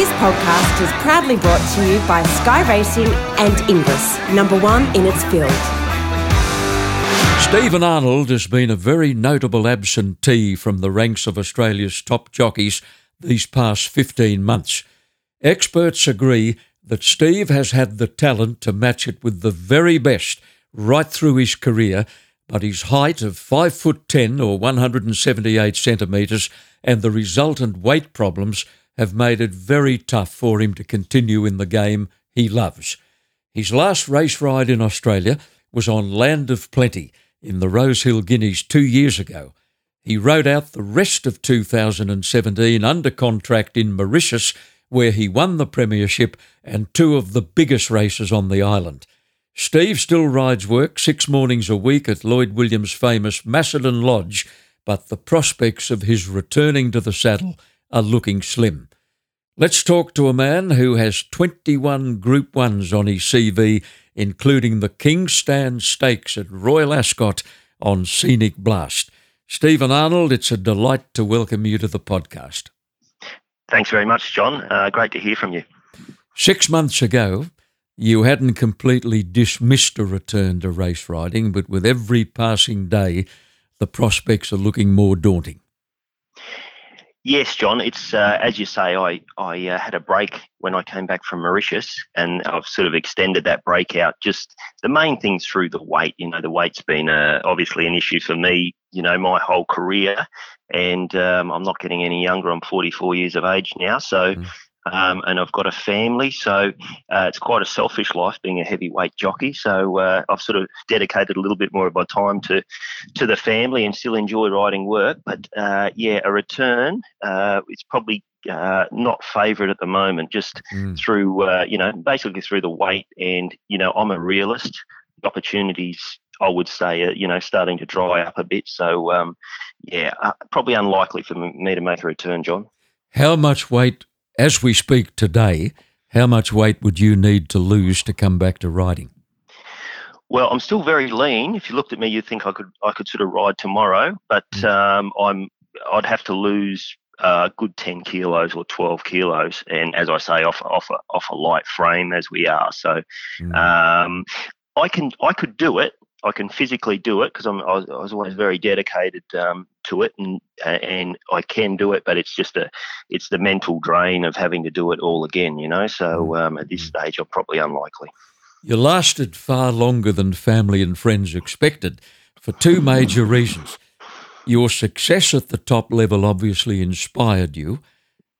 This podcast is proudly brought to you by Sky Racing and Inglis, number one in its field. Steven Arnold has been a very notable absentee from the ranks of Australia's top jockeys these past 15 months. Experts agree that Steve has had the talent to match it with the very best right through his career, but his height of 5 foot 10 or 178 centimetres and the resultant weight problems have made it very tough for him to continue in the game he loves. His last race ride in Australia was on Land of Plenty in the Rosehill Guineas two years ago. He rode out the rest of 2017 under contract in Mauritius, where he won the Premiership and two of the biggest races on the island. Steve still rides work six mornings a week at Lloyd Williams' famous Macedon Lodge, but the prospects of his returning to the saddle are looking slim. Let's talk to a man who has 21 Group 1s on his CV, including the King's Stand Stakes at Royal Ascot on Scenic Blast. Steven Arnold, it's a delight to welcome you to the podcast. Thanks very much, John. Uh, great to hear from you. Six months ago, you hadn't completely dismissed a return to race riding, but with every passing day, the prospects are looking more daunting. Yes, John. It's uh, as you say. I I uh, had a break when I came back from Mauritius, and I've sort of extended that break out. Just the main things through the weight. You know, the weight's been uh, obviously an issue for me. You know, my whole career, and um, I'm not getting any younger. I'm 44 years of age now, so. Mm um, and I've got a family, so uh, it's quite a selfish life being a heavyweight jockey. So uh, I've sort of dedicated a little bit more of my time to to the family and still enjoy riding work. But uh, yeah, a return uh, it's probably uh, not favourite at the moment, just mm. through uh, you know basically through the weight, and you know I'm a realist. Opportunities I would say, uh, you know, starting to dry up a bit. So, um, yeah, uh, probably unlikely for me to make a return, John. How much weight as we speak today, how much weight would you need to lose to come back to riding? Well, I'm still very lean. If you looked at me, you'd think I could I could sort of ride tomorrow, but mm. um, I'm I'd have to lose a good 10 kilos or 12 kilos, and as I say, off off a, off a light frame as we are. So mm. um, I can I could do it. I can physically do it because I'm I was, I was, always very dedicated um, to it and and I can do it, but it's just a it's the mental drain of having to do it all again, you know. So mm. um, at this stage, I'm probably unlikely. You lasted far longer than family and friends expected for two major reasons. Your success at the top level obviously inspired you,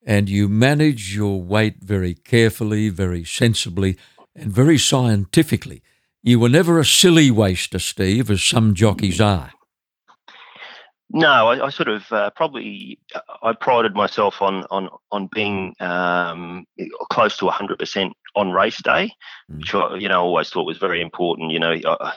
and you manage your weight very carefully, very sensibly, and very scientifically. You were never a silly waster, Steve, as some jockeys are. No, I, I sort of uh, probably uh, I prided myself on on on being um, close to 100% on race day, mm. which I, you know always thought was very important. You know, I,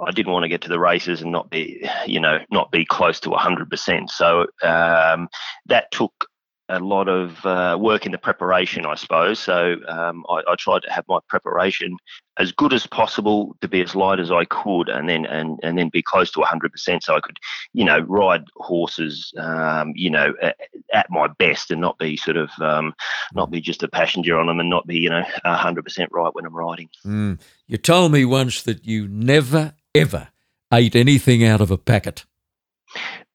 I didn't want to get to the races and not be, you know, not be close to 100%. So um, that took a lot of uh, work in the preparation, I suppose. So um, I, I, tried to have my preparation as good as possible to be as light as I could, and then and and then be close to 100%, so I could, you know, ride horses, um, you know, at, at, my best, and not be sort of um, not be just a passenger on them, and not be, you know, 100% right when I'm riding. Mm. You told me once that you never ever ate anything out of a packet.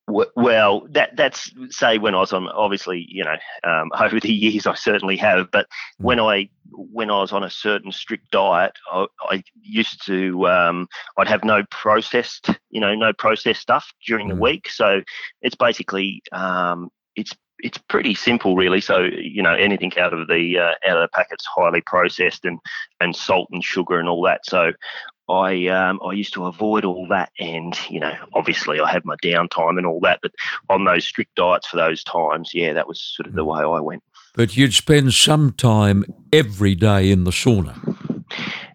Well, that that's say when I was on obviously you know um, over the years I certainly have, but hmm. when I when I was on a certain strict diet, I, I used to um, I'd have no processed you know no processed stuff during mm. the hmm. week, so it's basically um, it's it's pretty simple really. So you know anything out of the uh, out of the packets highly processed and and salt and sugar and all that. So I um, I used to avoid all that, and you know, obviously I had my downtime and all that, but on those strict diets for those times, yeah, that was sort of the hmm. way I went. But you'd spend some time every day in the sauna.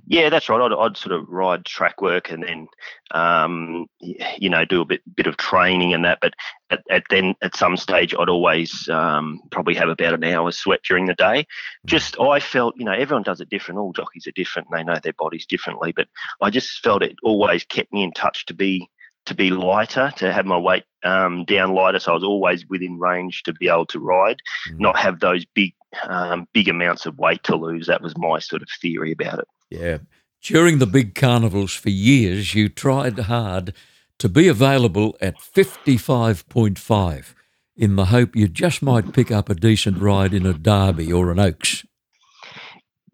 Yeah, that's right. I'd, I'd sort of ride track work and then, um, you know, do a bit bit of training and that. But at, at then at some stage, I'd always um, probably have about an hour's sweat during the day. Just I felt, you know, everyone does it different. All jockeys are different. And they know their bodies differently. But I just felt it always kept me in touch to be to be lighter, to have my weight um, down lighter, so I was always within range to be able to ride, mm. not have those big um, big amounts of weight to lose. That was my sort of theory about it. Yeah. During the big carnivals for years, you tried hard to be available at 55.5 in the hope you just might pick up a decent ride in a Derby or an Oaks.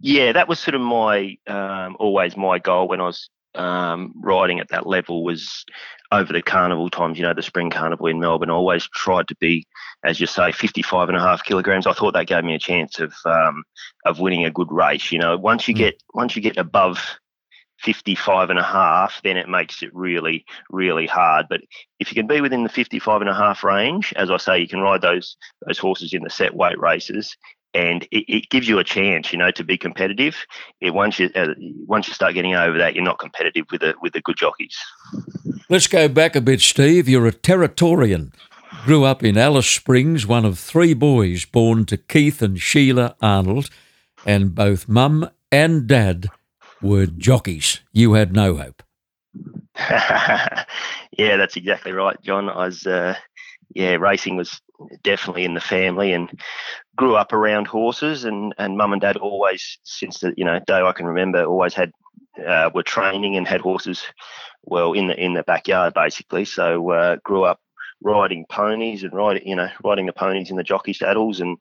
Yeah, that was sort of my um, always my goal when I was um, riding at that level was over the carnival times, you know, the spring carnival in Melbourne. I always tried to be, as you say, 55 and a half kilograms. I thought that gave me a chance of um, of winning a good race. You know, once you mm. get once you get above 55 and a half, then it makes it really, really hard. But if you can be within the 55 and a half range, as I say, you can ride those those horses in the set weight races, and it, it gives you a chance, you know, to be competitive. It, once you uh, once you start getting over that, you're not competitive with the with the good jockeys. Let's go back a bit, Steve. You're a Territorian. Grew up in Alice Springs, one of three boys born to Keith and Sheila Arnold, and both mum and dad were jockeys. You had no hope. yeah, that's exactly right, John. I was, uh, yeah, racing was definitely in the family, and grew up around horses. And and mum and dad always, since the you know day I can remember, always had uh, were training and had horses, well, in the in the backyard basically. So uh, grew up riding ponies and riding, you know, riding the ponies in the jockey saddles, and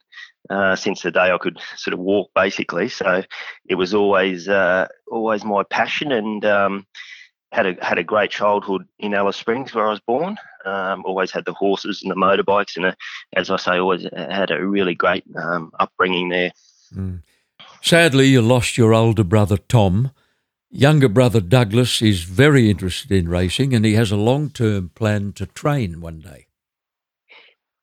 uh, since the day I could sort of walk, basically. So it was always uh, always my passion, and um, had a had a great childhood in Alice Springs where I was born. Um, always had the horses and the motorbikes, and a, as I say, always had a really great um, upbringing there. Mm. Sadly, you lost your older brother Tom. Younger brother Douglas is very interested in racing and he has a long term plan to train one day.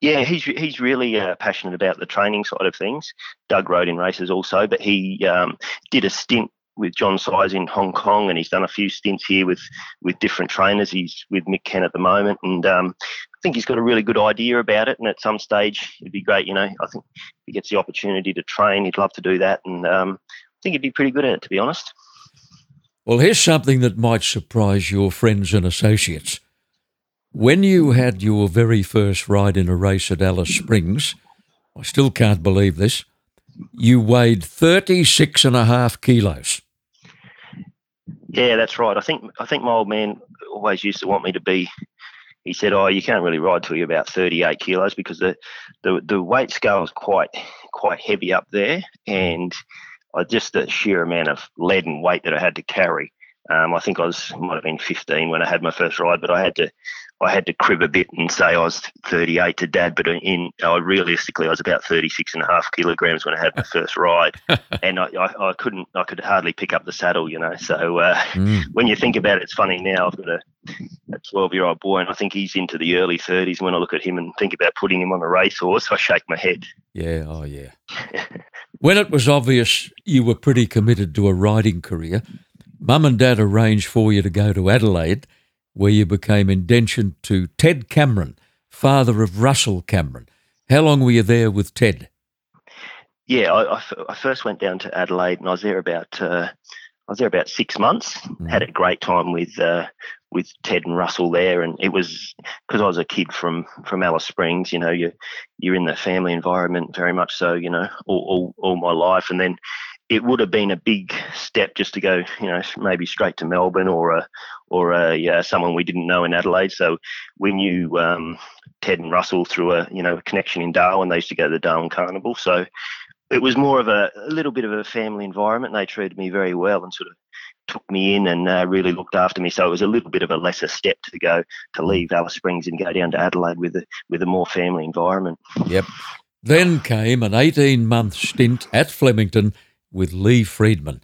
Yeah, he's he's really uh, passionate about the training side of things. Doug rode in races also, but he um, did a stint with John Size in Hong Kong, and he's done a few stints here with with different trainers. He's with Mick Kent at the moment, and um, I think he's got a really good idea about it. And at some stage, it'd be great. You know, I think if he gets the opportunity to train, he'd love to do that, and um, I think he'd be pretty good at it, to be honest. Well, here's something that might surprise your friends and associates. When you had your very first ride in a race at Alice Springs, I still can't believe this, you weighed 36 and a half kilos. Yeah, that's right. I think I think my old man always used to want me to be. He said, "Oh, you can't really ride till you're about 38 kilos because the the, the weight scale is quite quite heavy up there, and I just the sheer amount of lead and weight that I had to carry. Um, I think I was might have been 15 when I had my first ride, but I had to I had to crib a bit and say I was 38 to dad, but in uh, realistically I was about 36 and a half kilograms when I had my first ride, and I, I, I, couldn't I could hardly pick up the saddle, you know. So uh, mm. when you think about it, it's funny now. I've got a, a 12 year old boy, and I think he's into the early 30s. When I look at him and think about putting him on a racehorse, I shake my head. Yeah, oh yeah. when it was obvious you were pretty committed to a riding career, Mum and Dad arranged for you to go to Adelaide where you became indentured to Ted Cameron, father of Russell Cameron. How long were you there with Ted? Yeah, I, I first went down to Adelaide and I was there about uh, I was there about six months. Mm. Had a great time with uh, with Ted and Russell there, and it was because I was a kid from from Alice Springs. You know, you you're in the family environment very much so. You know, all all, all my life, and then it would have been a big step just to go, you know, maybe straight to Melbourne or a or a uh, someone we didn't know in Adelaide. So we knew um, Ted and Russell through a you know a connection in Darwin. They used to go to the Darwin Carnival, so it was more of a, a little bit of a family environment. They treated me very well and sort of took me in and uh, really looked after me. So it was a little bit of a lesser step to go to leave Alice Springs and go down to Adelaide with a with a more family environment. Yep. Then came an 18 month stint at Flemington with Lee Freedman,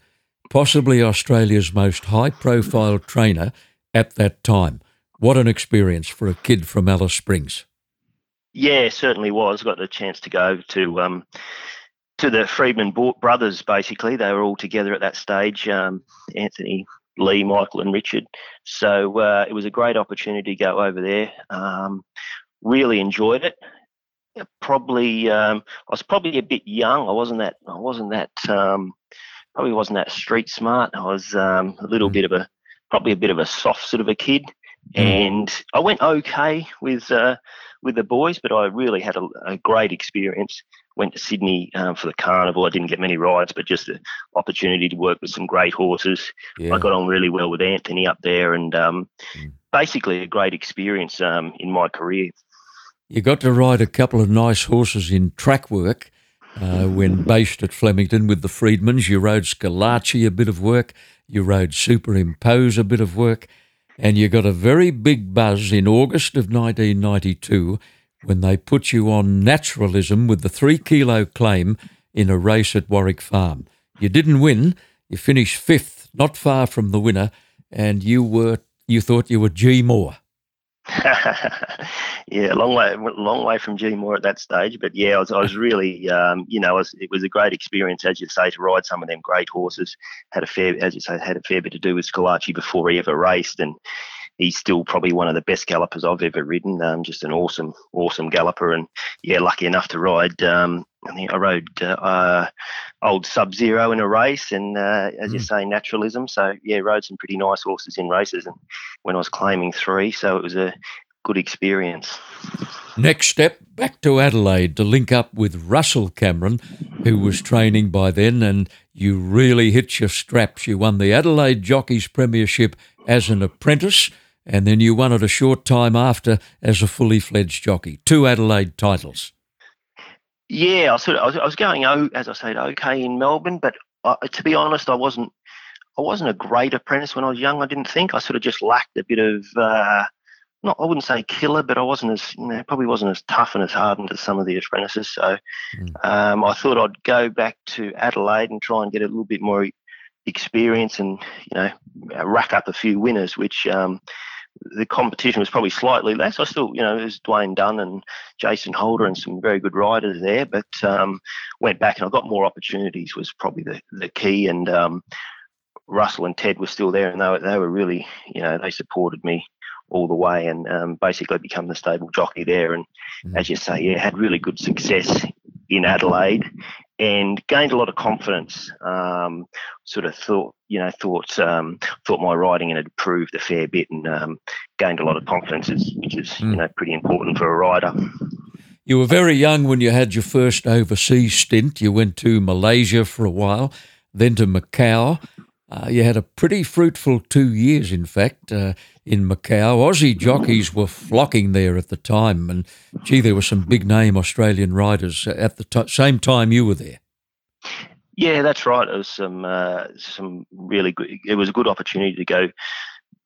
possibly Australia's most high profile trainer at that time. What an experience for a kid from Alice Springs. Yeah, certainly was. Got the chance to go to um, to the Freedman brothers. Basically, they were all together at that stage. Um, Anthony, Lee, Michael, and Richard. So uh, it was a great opportunity to go over there. Um, really enjoyed it probably um, I was probably a bit young. I wasn't that I wasn't that um, probably wasn't that street smart. I was um, a little mm. bit of a probably a bit of a soft sort of a kid. and I went okay with uh, with the boys, but I really had a, a great experience. Went to Sydney um, for the carnival. I didn't get many rides, but just the opportunity to work with some great horses. Yeah. I got on really well with Anthony up there, and um, mm. basically a great experience um, in my career. You got to ride a couple of nice horses in track work. Uh, when based at Flemington with the Freedmans, you rode Schillaci a bit of work, you rode Superimpose a bit of work, and you got a very big buzz in August of 1992 when they put you on naturalism with the three kilo claim in a race at Warwick Farm. You didn't win, you finished fifth, not far from the winner, and you were you thought you were G Moore. yeah, long way, long way from G Moore at that stage. But yeah, I was, I was really, um, you know, it was, it was, a great experience, as you say, to ride some of them great horses. Had a fair, as you say, had a fair bit to do with Schillaci before he ever raced, and he's still probably one of the best gallopers I've ever ridden. Um, just an awesome, awesome galloper, and yeah, lucky enough to ride. Um, I think I rode uh, uh, old Sub Zero in a race, and uh, as mm. you say, naturalism. So yeah, rode some pretty nice horses in races, and when I was claiming three, so it was a good experience. Next step, back to Adelaide to link up with Russell Cameron, who was training by then, and you really hit your straps. You won the Adelaide Jockeys Premiership as an apprentice and then you won it a short time after as a fully fledged jockey. Two Adelaide titles. Yeah, I, sort of, I, was, I was going, oh, as I said, okay in Melbourne, but uh, to be honest, I wasn't. I wasn't a great apprentice when I was young. I didn't think I sort of just lacked a bit of. Uh, not, I wouldn't say killer, but I wasn't as, you know, probably wasn't as tough and as hardened as some of the apprentices. So mm. um, I thought I'd go back to Adelaide and try and get a little bit more experience and, you know, rack up a few winners, which um, the competition was probably slightly less. I still, you know, there's Dwayne Dunn and Jason Holder and some very good riders there, but um, went back and I got more opportunities was probably the, the key. And um, Russell and Ted were still there and they were, they were really, you know, they supported me all the way and um, basically become the stable jockey there. And mm-hmm. as you say, yeah, had really good success in Adelaide and gained a lot of confidence. Um, sort of thought, you know, thought um, thought my riding had improved a fair bit, and um, gained a lot of confidence, which is mm. you know pretty important for a rider. You were very young when you had your first overseas stint. You went to Malaysia for a while, then to Macau. Uh, you had a pretty fruitful two years, in fact, uh, in Macau. Aussie jockeys were flocking there at the time, and gee, there were some big name Australian riders at the t- same time you were there. Yeah, that's right. It was some uh, some really good. It was a good opportunity to go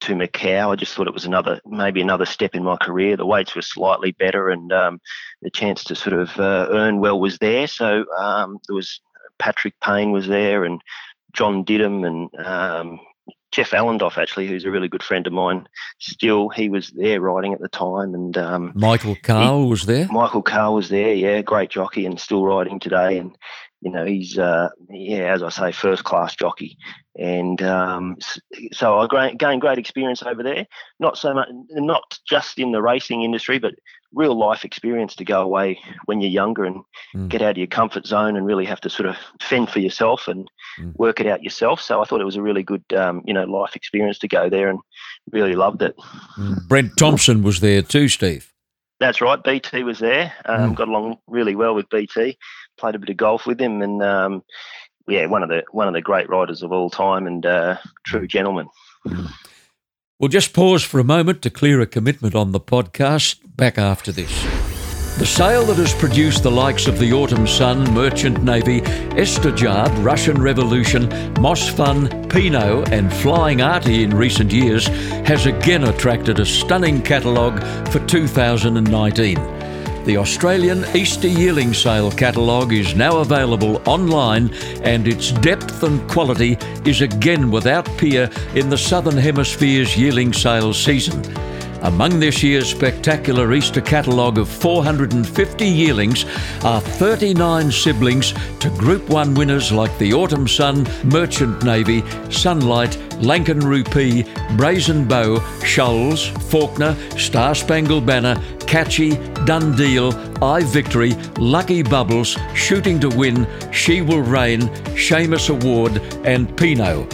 to Macau. I just thought it was another maybe another step in my career. The weights were slightly better, and um, the chance to sort of uh, earn well was there. So um, there was Patrick Payne was there, and John Didham and um, Jeff Allendoff, actually, who's a really good friend of mine. Still, he was there riding at the time, and um, Michael Carl he, was there. Michael Carl was there, yeah, great jockey, and still riding today. And you know, he's uh, yeah, as I say, first class jockey. And um, so I gained great experience over there. Not so much, not just in the racing industry, but real life experience to go away when you're younger and mm. get out of your comfort zone and really have to sort of fend for yourself and mm. work it out yourself. So I thought it was a really good, um, you know, life experience to go there and really loved it. Mm. Brent Thompson was there too, Steve. That's right. BT was there. Um, mm. Got along really well with BT. Played a bit of golf with him, and um, yeah, one of the one of the great riders of all time, and uh, true gentleman. We'll just pause for a moment to clear a commitment on the podcast. Back after this. The sale that has produced the likes of the Autumn Sun, Merchant Navy, Estijaab, Russian Revolution, Mossfun, Pinot, and Flying Artie in recent years has again attracted a stunning catalogue for 2019. The Australian Easter Yearling Sale catalogue is now available online and its depth and quality is again without peer in the Southern Hemisphere's yearling sale season. Among this year's spectacular Easter catalogue of 450 yearlings are 39 siblings to Group 1 winners like the Autumn Sun, Merchant Navy, Sunlight, Lankan Rupee, Brazen Beau, Shoals, Faulkner, Star Spangled Banner, Catchy, Done Dundeel, I Victory, Lucky Bubbles, Shooting to Win, She Will Reign, Shamus Award, and Pinot.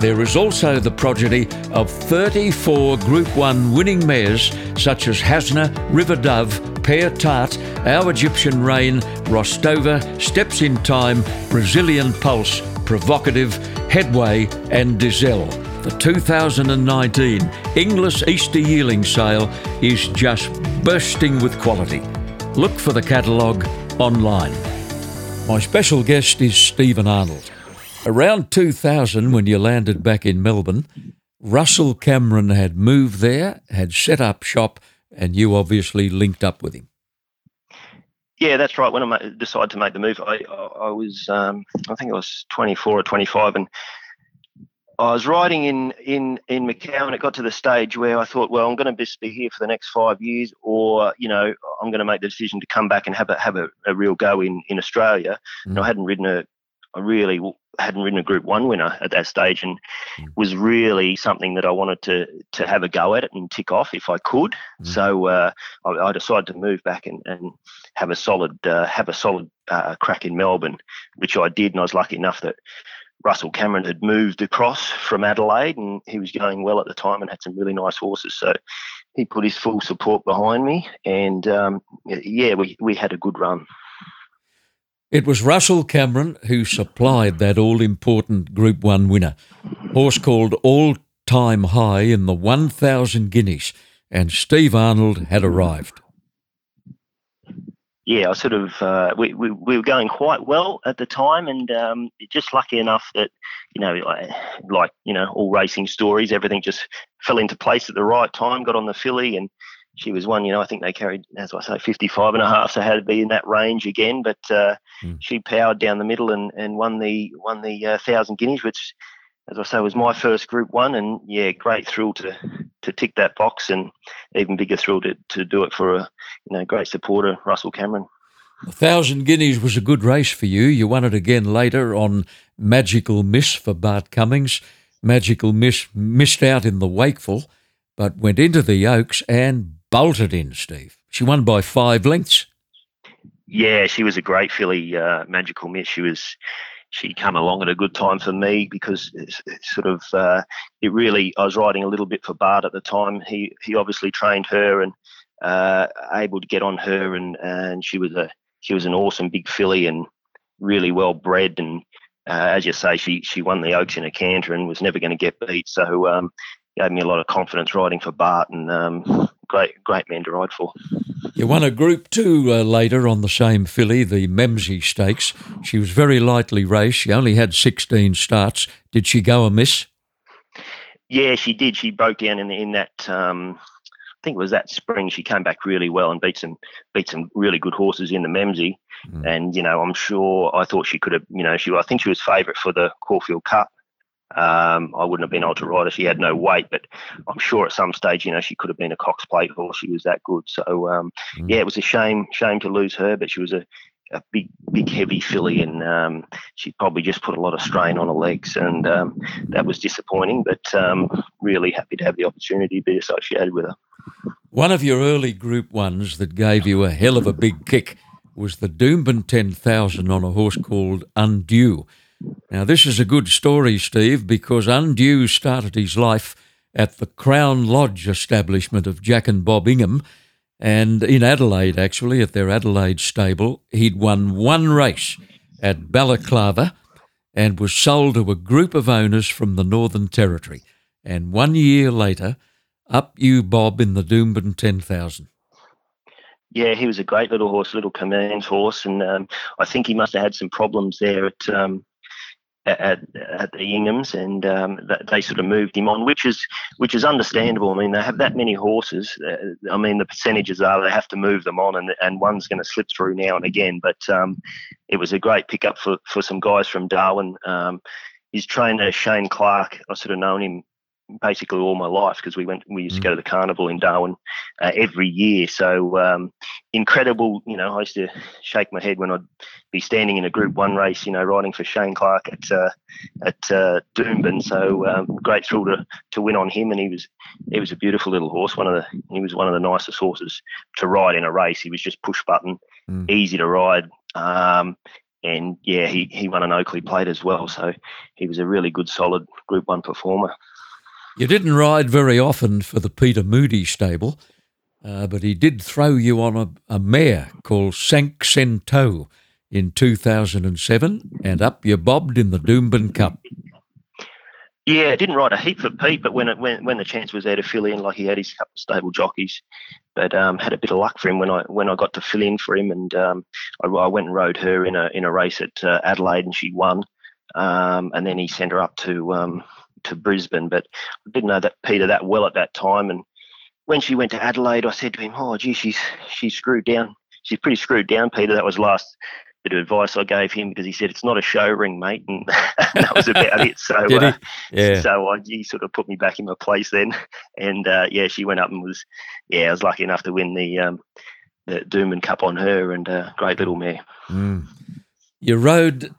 There is also the progeny of 34 Group 1 winning mares such as Hasna, River Dove, Pear Tart, Our Egyptian Rain, Rostova, Steps in Time, Brazilian Pulse, Provocative, Headway, and Dizelle. The 2019 Inglis Easter Yearling Sale is just bursting with quality. Look for the catalogue online. My special guest is Steven Arnold. Around 2000, when you landed back in Melbourne, Russell Cameron had moved there, had set up shop, and you obviously linked up with him. Yeah, that's right. When I decided to make the move, I, I was, um, I think I was 24 or 25, and I was riding in, in, in Macau, and it got to the stage where I thought, well, I'm going to just be here for the next five years, or you know, I'm going to make the decision to come back and have a have a, a real go in in Australia. Mm. And I hadn't ridden a, I really hadn't ridden a Group One winner at that stage, and mm. was really something that I wanted to to have a go at it and tick off if I could. Mm. So uh, I, I, decided to move back and, and have a solid uh, have a solid uh, crack in Melbourne, which I did, and I was lucky enough that. Russell Cameron had moved across from Adelaide and he was going well at the time and had some really nice horses. So he put his full support behind me and um, yeah, we, we had a good run. It was Russell Cameron who supplied that all important Group 1 winner, horse called All Time High in the 1,000 guineas, and Steve Arnold had arrived. Yeah, I sort of uh, we, we, we were going quite well at the time, and um, just lucky enough that you know like you know all racing stories, everything just fell into place at the right time. Got on the filly, and she was one, you know, I think they carried, as I say, 55 and a half, so had to be in that range again. But uh, mm. she powered down the middle and, and won the won the uh, thousand guineas, which, as I say, was my first Group One. And yeah, great thrill to to tick that box, and even bigger thrill to, to do it for a you know great supporter, Russell Cameron. A thousand guineas was a good race for you. You won it again later on Magical Miss for Bart Cummings. Magical Miss missed out in the Wakeful, but went into the Oaks and bolted in, Steve. She won by five lengths. Yeah, she was a great filly, uh, Magical Miss. She was she come along at a good time for me because it's, it's sort of uh, it really I was riding a little bit for Bart at the time. He he obviously trained her and uh, able to get on her and and she was a she was an awesome big filly and really well bred and uh, as you say she she won the Oaks in a canter and was never going to get beat. So um, gave me a lot of confidence riding for Bart and um, great great man to ride for. You won a Group Two uh, later on the same filly, the Memsie Stakes. She was very lightly raced. She only had 16 starts. Did she go amiss? Yeah, she did. She broke down in in that. Um, I think it was that spring. She came back really well and beat some beat some really good horses in the Memsie. Mm. And you know, I'm sure I thought she could have. You know, she I think she was favourite for the Caulfield Cup um, I wouldn't have been able to ride her. She had no weight, but I'm sure at some stage, you know, she could have been a Cox Plate horse. She was that good. So um, mm. yeah, it was a shame, shame to lose her, but she was a, a big, big, heavy filly, and um, she probably just put a lot of strain on her legs, and um, that was disappointing. But um, really happy to have the opportunity to be associated with her. One of your early Group Ones that gave you a hell of a big kick was the Doomben 10,000 on a horse called Undue. Now, this is a good story, Steve, because Undue started his life at the Crown Lodge establishment of Jack and Bob Ingham, and in Adelaide, actually, at their Adelaide stable. He'd won one race at Balaclava and was sold to a group of owners from the Northern Territory. And one year later, up you bob in the Doomben 10,000. Yeah, he was a great little horse, little command horse, and um, I think he must have had some problems there at um, at, at the Inghams, and um, they sort of moved him on, which is which is understandable. I mean, they have that many horses. Uh, I mean, the percentages are they have to move them on, and and one's going to slip through now and again. But um, it was a great pickup for for some guys from Darwin. Um, his trainer Shane Clark, I sort of known him basically all my life because we went we used to go to the carnival in Darwin uh, every year. So um, incredible, you know. I used to shake my head when I'd be standing in a Group One race, you know, riding for Shane Clark at uh, at uh, Doomben. So um, great thrill to to win on him, and he was he was a beautiful little horse. One of the he was one of the nicest horses to ride in a race. He was just push button, mm. easy to ride. Um, and yeah, he, he won an Oakley plate as well. So he was a really good, solid Group One performer. You didn't ride very often for the Peter Moody stable, uh, but he did throw you on a, a mare called Sank Sento in 2007, and up you bobbed in the Doomben Cup. Yeah, didn't ride a heap for Pete, but when it, when when the chance was there to fill in, like he had his couple of stable jockeys, but um, had a bit of luck for him when I when I got to fill in for him, and um, I, I, went and rode her in a in a race at uh, Adelaide, and she won, um, and then he sent her up to um, to Brisbane, but I didn't know that Peter that well at that time, and when she went to Adelaide, I said to him, "Oh, gee, she's she's screwed down. She's pretty screwed down, Peter. That was last bit of advice I gave him because he said it's not a show ring, mate, and that was about it. So, uh, yeah. so I, he sort of put me back in my place then, and uh, yeah, she went up and was, yeah, I was lucky enough to win the um, the Doomben Cup on her, and uh, great little mare. Mm. You rode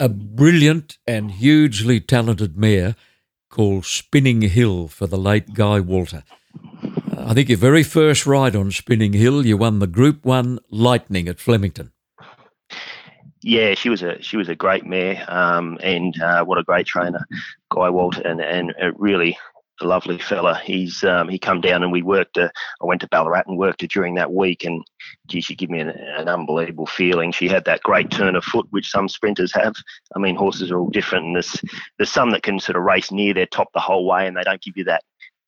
a brilliant and hugely talented mare called Spinning Hill for the late Guy Walter. I think your very first ride on Spinning Hill, you won the Group One Lightning at Flemington yeah, she was a she was a great mare, um, and uh, what a great trainer, Guy Walter, and and really a lovely fella. He's um, he come down and we worked. Uh, I went to Ballarat and worked her during that week, and gee, she gave me an, an, unbelievable feeling. She had that great turn of foot, which some sprinters have. I mean, horses are all different, and there's there's some that can sort of race near their top the whole way, and they don't give you that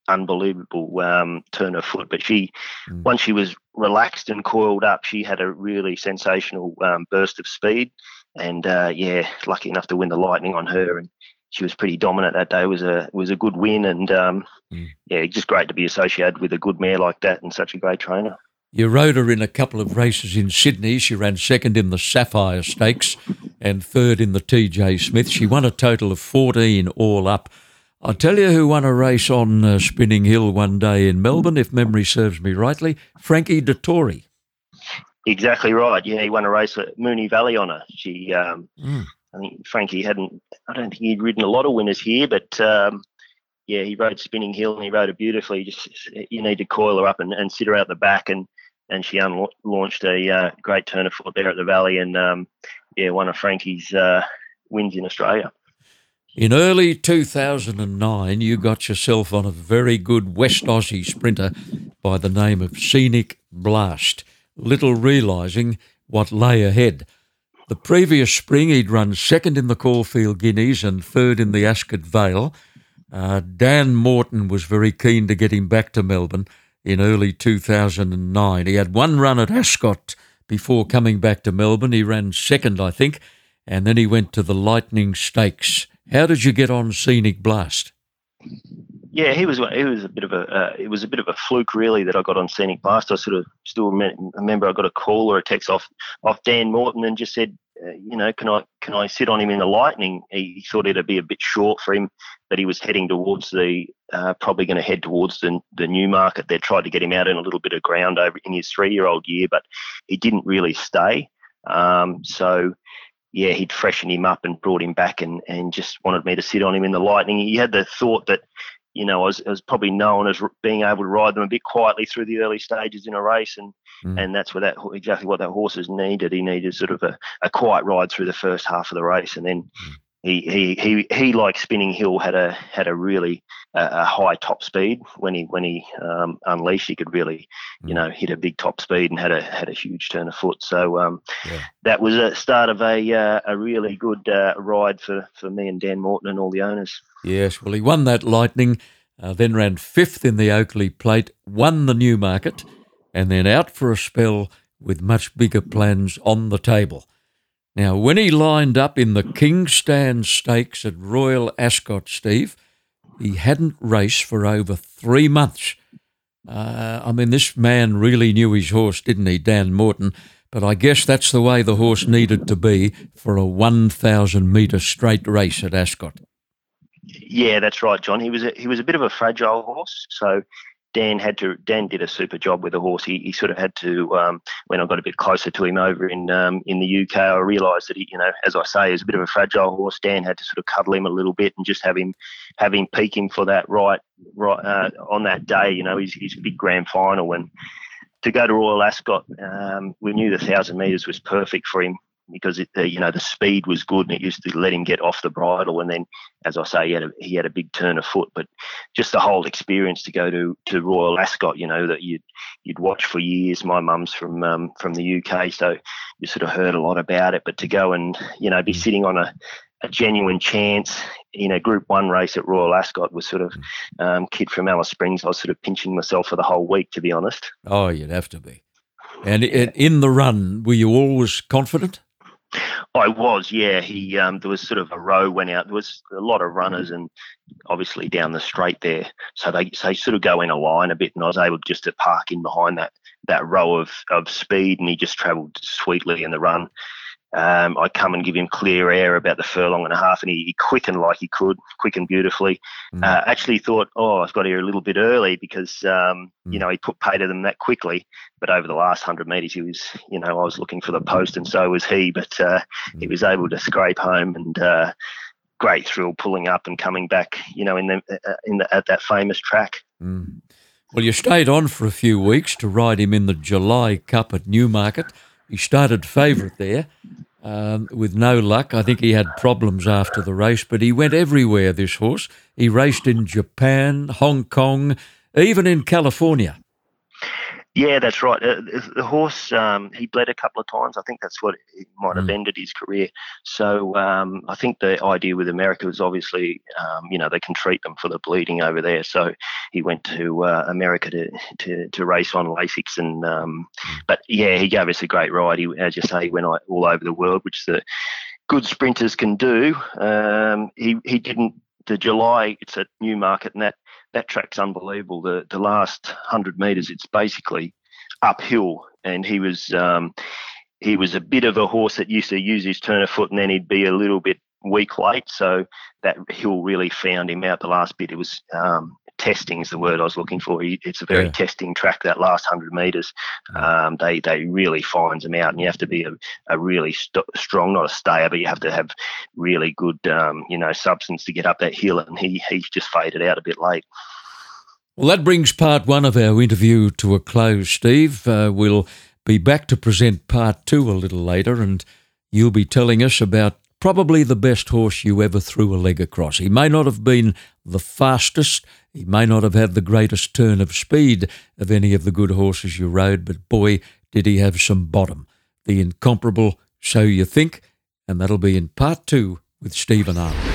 unbelievable um, turn of foot. But she, mm. once she was relaxed and coiled up, she had a really sensational um, burst of speed. And uh, yeah, lucky enough to win the Lightning on her, and she was pretty dominant that day. It was a was a good win, and um, mm. yeah, just great to be associated with a good mare like that and such a great trainer. You rode her in a couple of races in Sydney. She ran second in the Sapphire Stakes and third in the TJ Smith. She won a total of 14 all up. I'll tell you who won a race on uh, Spinning Hill one day in Melbourne, if memory serves me rightly Frankie Dettori. Exactly right. Yeah, he won a race at Moonee Valley on her. She, um, mm. I think Frankie hadn't. I don't think he'd ridden a lot of winners here, but um, yeah, he rode Spinning Hill and he rode it beautifully. Just you need to coil her up and, and sit her out the back, and and she launched a uh, great turn of foot there at the Valley, and um, yeah, one of Frankie's uh, wins in Australia. In early 2009, you got yourself on a very good West Aussie sprinter by the name of Scenic Blast, little realising what lay ahead. The previous spring, he'd run second in the Caulfield Guineas and third in the Ascot Vale. Uh, Dan Morton was very keen to get him back to Melbourne in early 2009. He had one run at Ascot before coming back to Melbourne. He ran second, I think, and then he went to the Lightning Stakes. How did you get on Scenic Blast? Yeah, he was. He was a bit of a. Uh, it was a bit of a fluke, really, that I got on Scenic Blast. I sort of still remember I got a call or a text off off Dan Morton and just said, uh, you know, can I can I sit on him in the Lightning? He thought it'd be a bit short for him, but he was heading towards the uh, probably going to head towards the the Newmarket. They tried to get him out in a little bit of ground over in his three year old year, but he didn't really stay. Um, so yeah, he'd freshened him up and brought him back and, and just wanted me to sit on him in the Lightning. He had the thought that, you know, I was, I was probably known as being able to ride them a bit quietly through the early stages in a race, and mm. and that's what that exactly what that horse has needed. He needed sort of a, a quiet ride through the first half of the race, and then mm he he he he like Spinning Hill had a had a really uh, a high top speed when he when he um, unleashed he could really you mm. know hit a big top speed and had a had a huge turn of foot so um, yeah. that was a start of a uh, a really good uh, ride for for me and Dan Morton and all the owners yes well he won that lightning uh, then ran fifth in the Oakley Plate won the Newmarket and then out for a spell with much bigger plans on the table now, when he lined up in the Stand Stakes at Royal Ascot, Steve, he hadn't raced for over three months. Uh, I mean, this man really knew his horse, didn't he, Dan Morton? But I guess that's the way the horse needed to be for a 1,000 metre straight race at Ascot. Yeah, that's right, John. He was a, he was a bit of a fragile horse, so Dan had to Dan did a super job with the horse. He, he sort of had to um, when I got a bit closer to him over in um, in the UK, I realised that he, you know, as I say, is a bit of a fragile horse. Dan had to sort of cuddle him a little bit and just have him have him peak him for that right right uh, on that day. You know, his his big grand final and to go to Royal Ascot, um, we knew the thousand metres was perfect for him because it, uh, you know the speed was good and it used to let him get off the bridle. And then, as I say, he had a, he had a big turn of foot. But just the whole experience to go to to Royal Ascot, you know, that you'd you'd watch for years. My mum's from um, from the UK, so you sort of heard a lot about it. But to go and you know be mm. sitting on a a genuine chance in a Group One race at Royal Ascot was sort of mm. um, kid from Alice Springs. I was sort of pinching myself for the whole week, to be honest. Oh, you'd have to be. And in the run, were you always confident? I was, yeah. He um, there was sort of a row went out. There was a lot of runners, and obviously down the straight there, so they they sort of go in a line a bit, and I was able just to park in behind that that row of of speed, and he just travelled sweetly in the run. Um, I come and give him clear air about the furlong and a half, and he, he quickened like he could, quickened beautifully. Mm. Uh, actually thought, oh, I've got here a little bit early because, um, mm. you know, he put pay to them that quickly. But over the last 100 metres, he was, you know, I was looking for the post, and so was he. But uh, mm. he was able to scrape home and uh, great thrill pulling up and coming back, you know, in the, uh, in the, at that famous track. Mm. Well, you stayed on for a few weeks to ride him in the July Cup at Newmarket. He started favourite there um, with no luck. I think he had problems after the race, but he went everywhere, this horse. He raced in Japan, Hong Kong, even in California. Yeah, that's right. Uh, the horse, um, he bled a couple of times. I think that's what it might have mm. ended his career. So um, I think the idea with America was obviously, um, you know, they can treat them for the bleeding over there. So he went to uh, America to, to, to race on Lasix, and um, mm. but yeah, he gave us a great ride. He, as you say, he went all over the world, which the good sprinters can do. Um, he he didn't. The July, it's at Newmarket, and that that track's unbelievable. The the last hundred meters, it's basically uphill, and he was um, he was a bit of a horse that used to use his turn of foot, and then he'd be a little bit weak late. So that hill really found him out the last bit. It was um, testing is the word I was looking for. It's a very yeah. testing track. That last hundred meters, um, they they really finds them out, and you have to be a, a really st- strong, not a stayer, but you have to have really good, um, you know, substance to get up that hill. And he he's just faded out a bit late. Well, that brings part one of our interview to a close, Steve. Uh, we'll be back to present part two a little later, and you'll be telling us about probably the best horse you ever threw a leg across. He may not have been the fastest, he may not have had the greatest turn of speed of any of the good horses you rode, but boy, did he have some bottom. The incomparable So You Think, and that'll be in part two with Steven Arnold.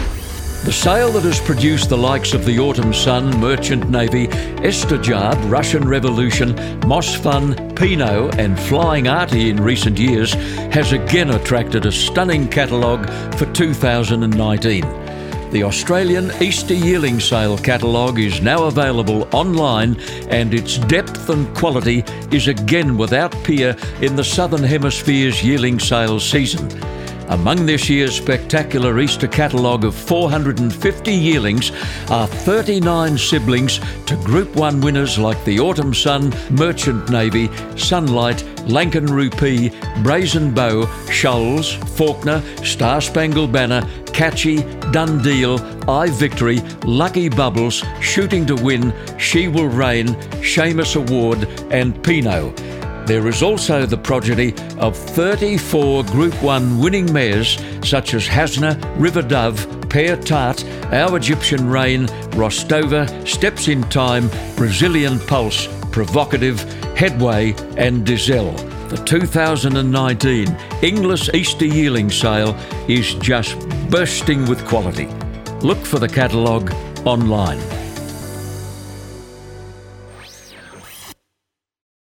The sale that has produced the likes of the Autumn Sun, Merchant Navy, Estijaab, Russian Revolution, Mossfun, Pinot, and Flying Artie in recent years has again attracted a stunning catalogue for 2019. The Australian Easter Yearling Sale catalogue is now available online, and its depth and quality is again without peer in the Southern Hemisphere's yearling sale season. Among this year's spectacular Easter catalogue of 450 yearlings are 39 siblings to Group 1 winners like the Autumn Sun, Merchant Navy, Sunlight, Lankan Rupee, Brazen Beau, Shoals, Faulkner, Star Spangled Banner, Catchy, Dundeel, I Victory, Lucky Bubbles, Shooting to Win, She Will Reign, Shamus Award, and Pinot. There is also the progeny of 34 Group 1 winning mares such as Hasna, River Dove, Pear Tart, Our Egyptian Rain, Rostova, Steps in Time, Brazilian Pulse, Provocative, Headway, and Dizelle. The 2019 Inglis Easter Yearling Sale is just bursting with quality. Look for the catalogue online.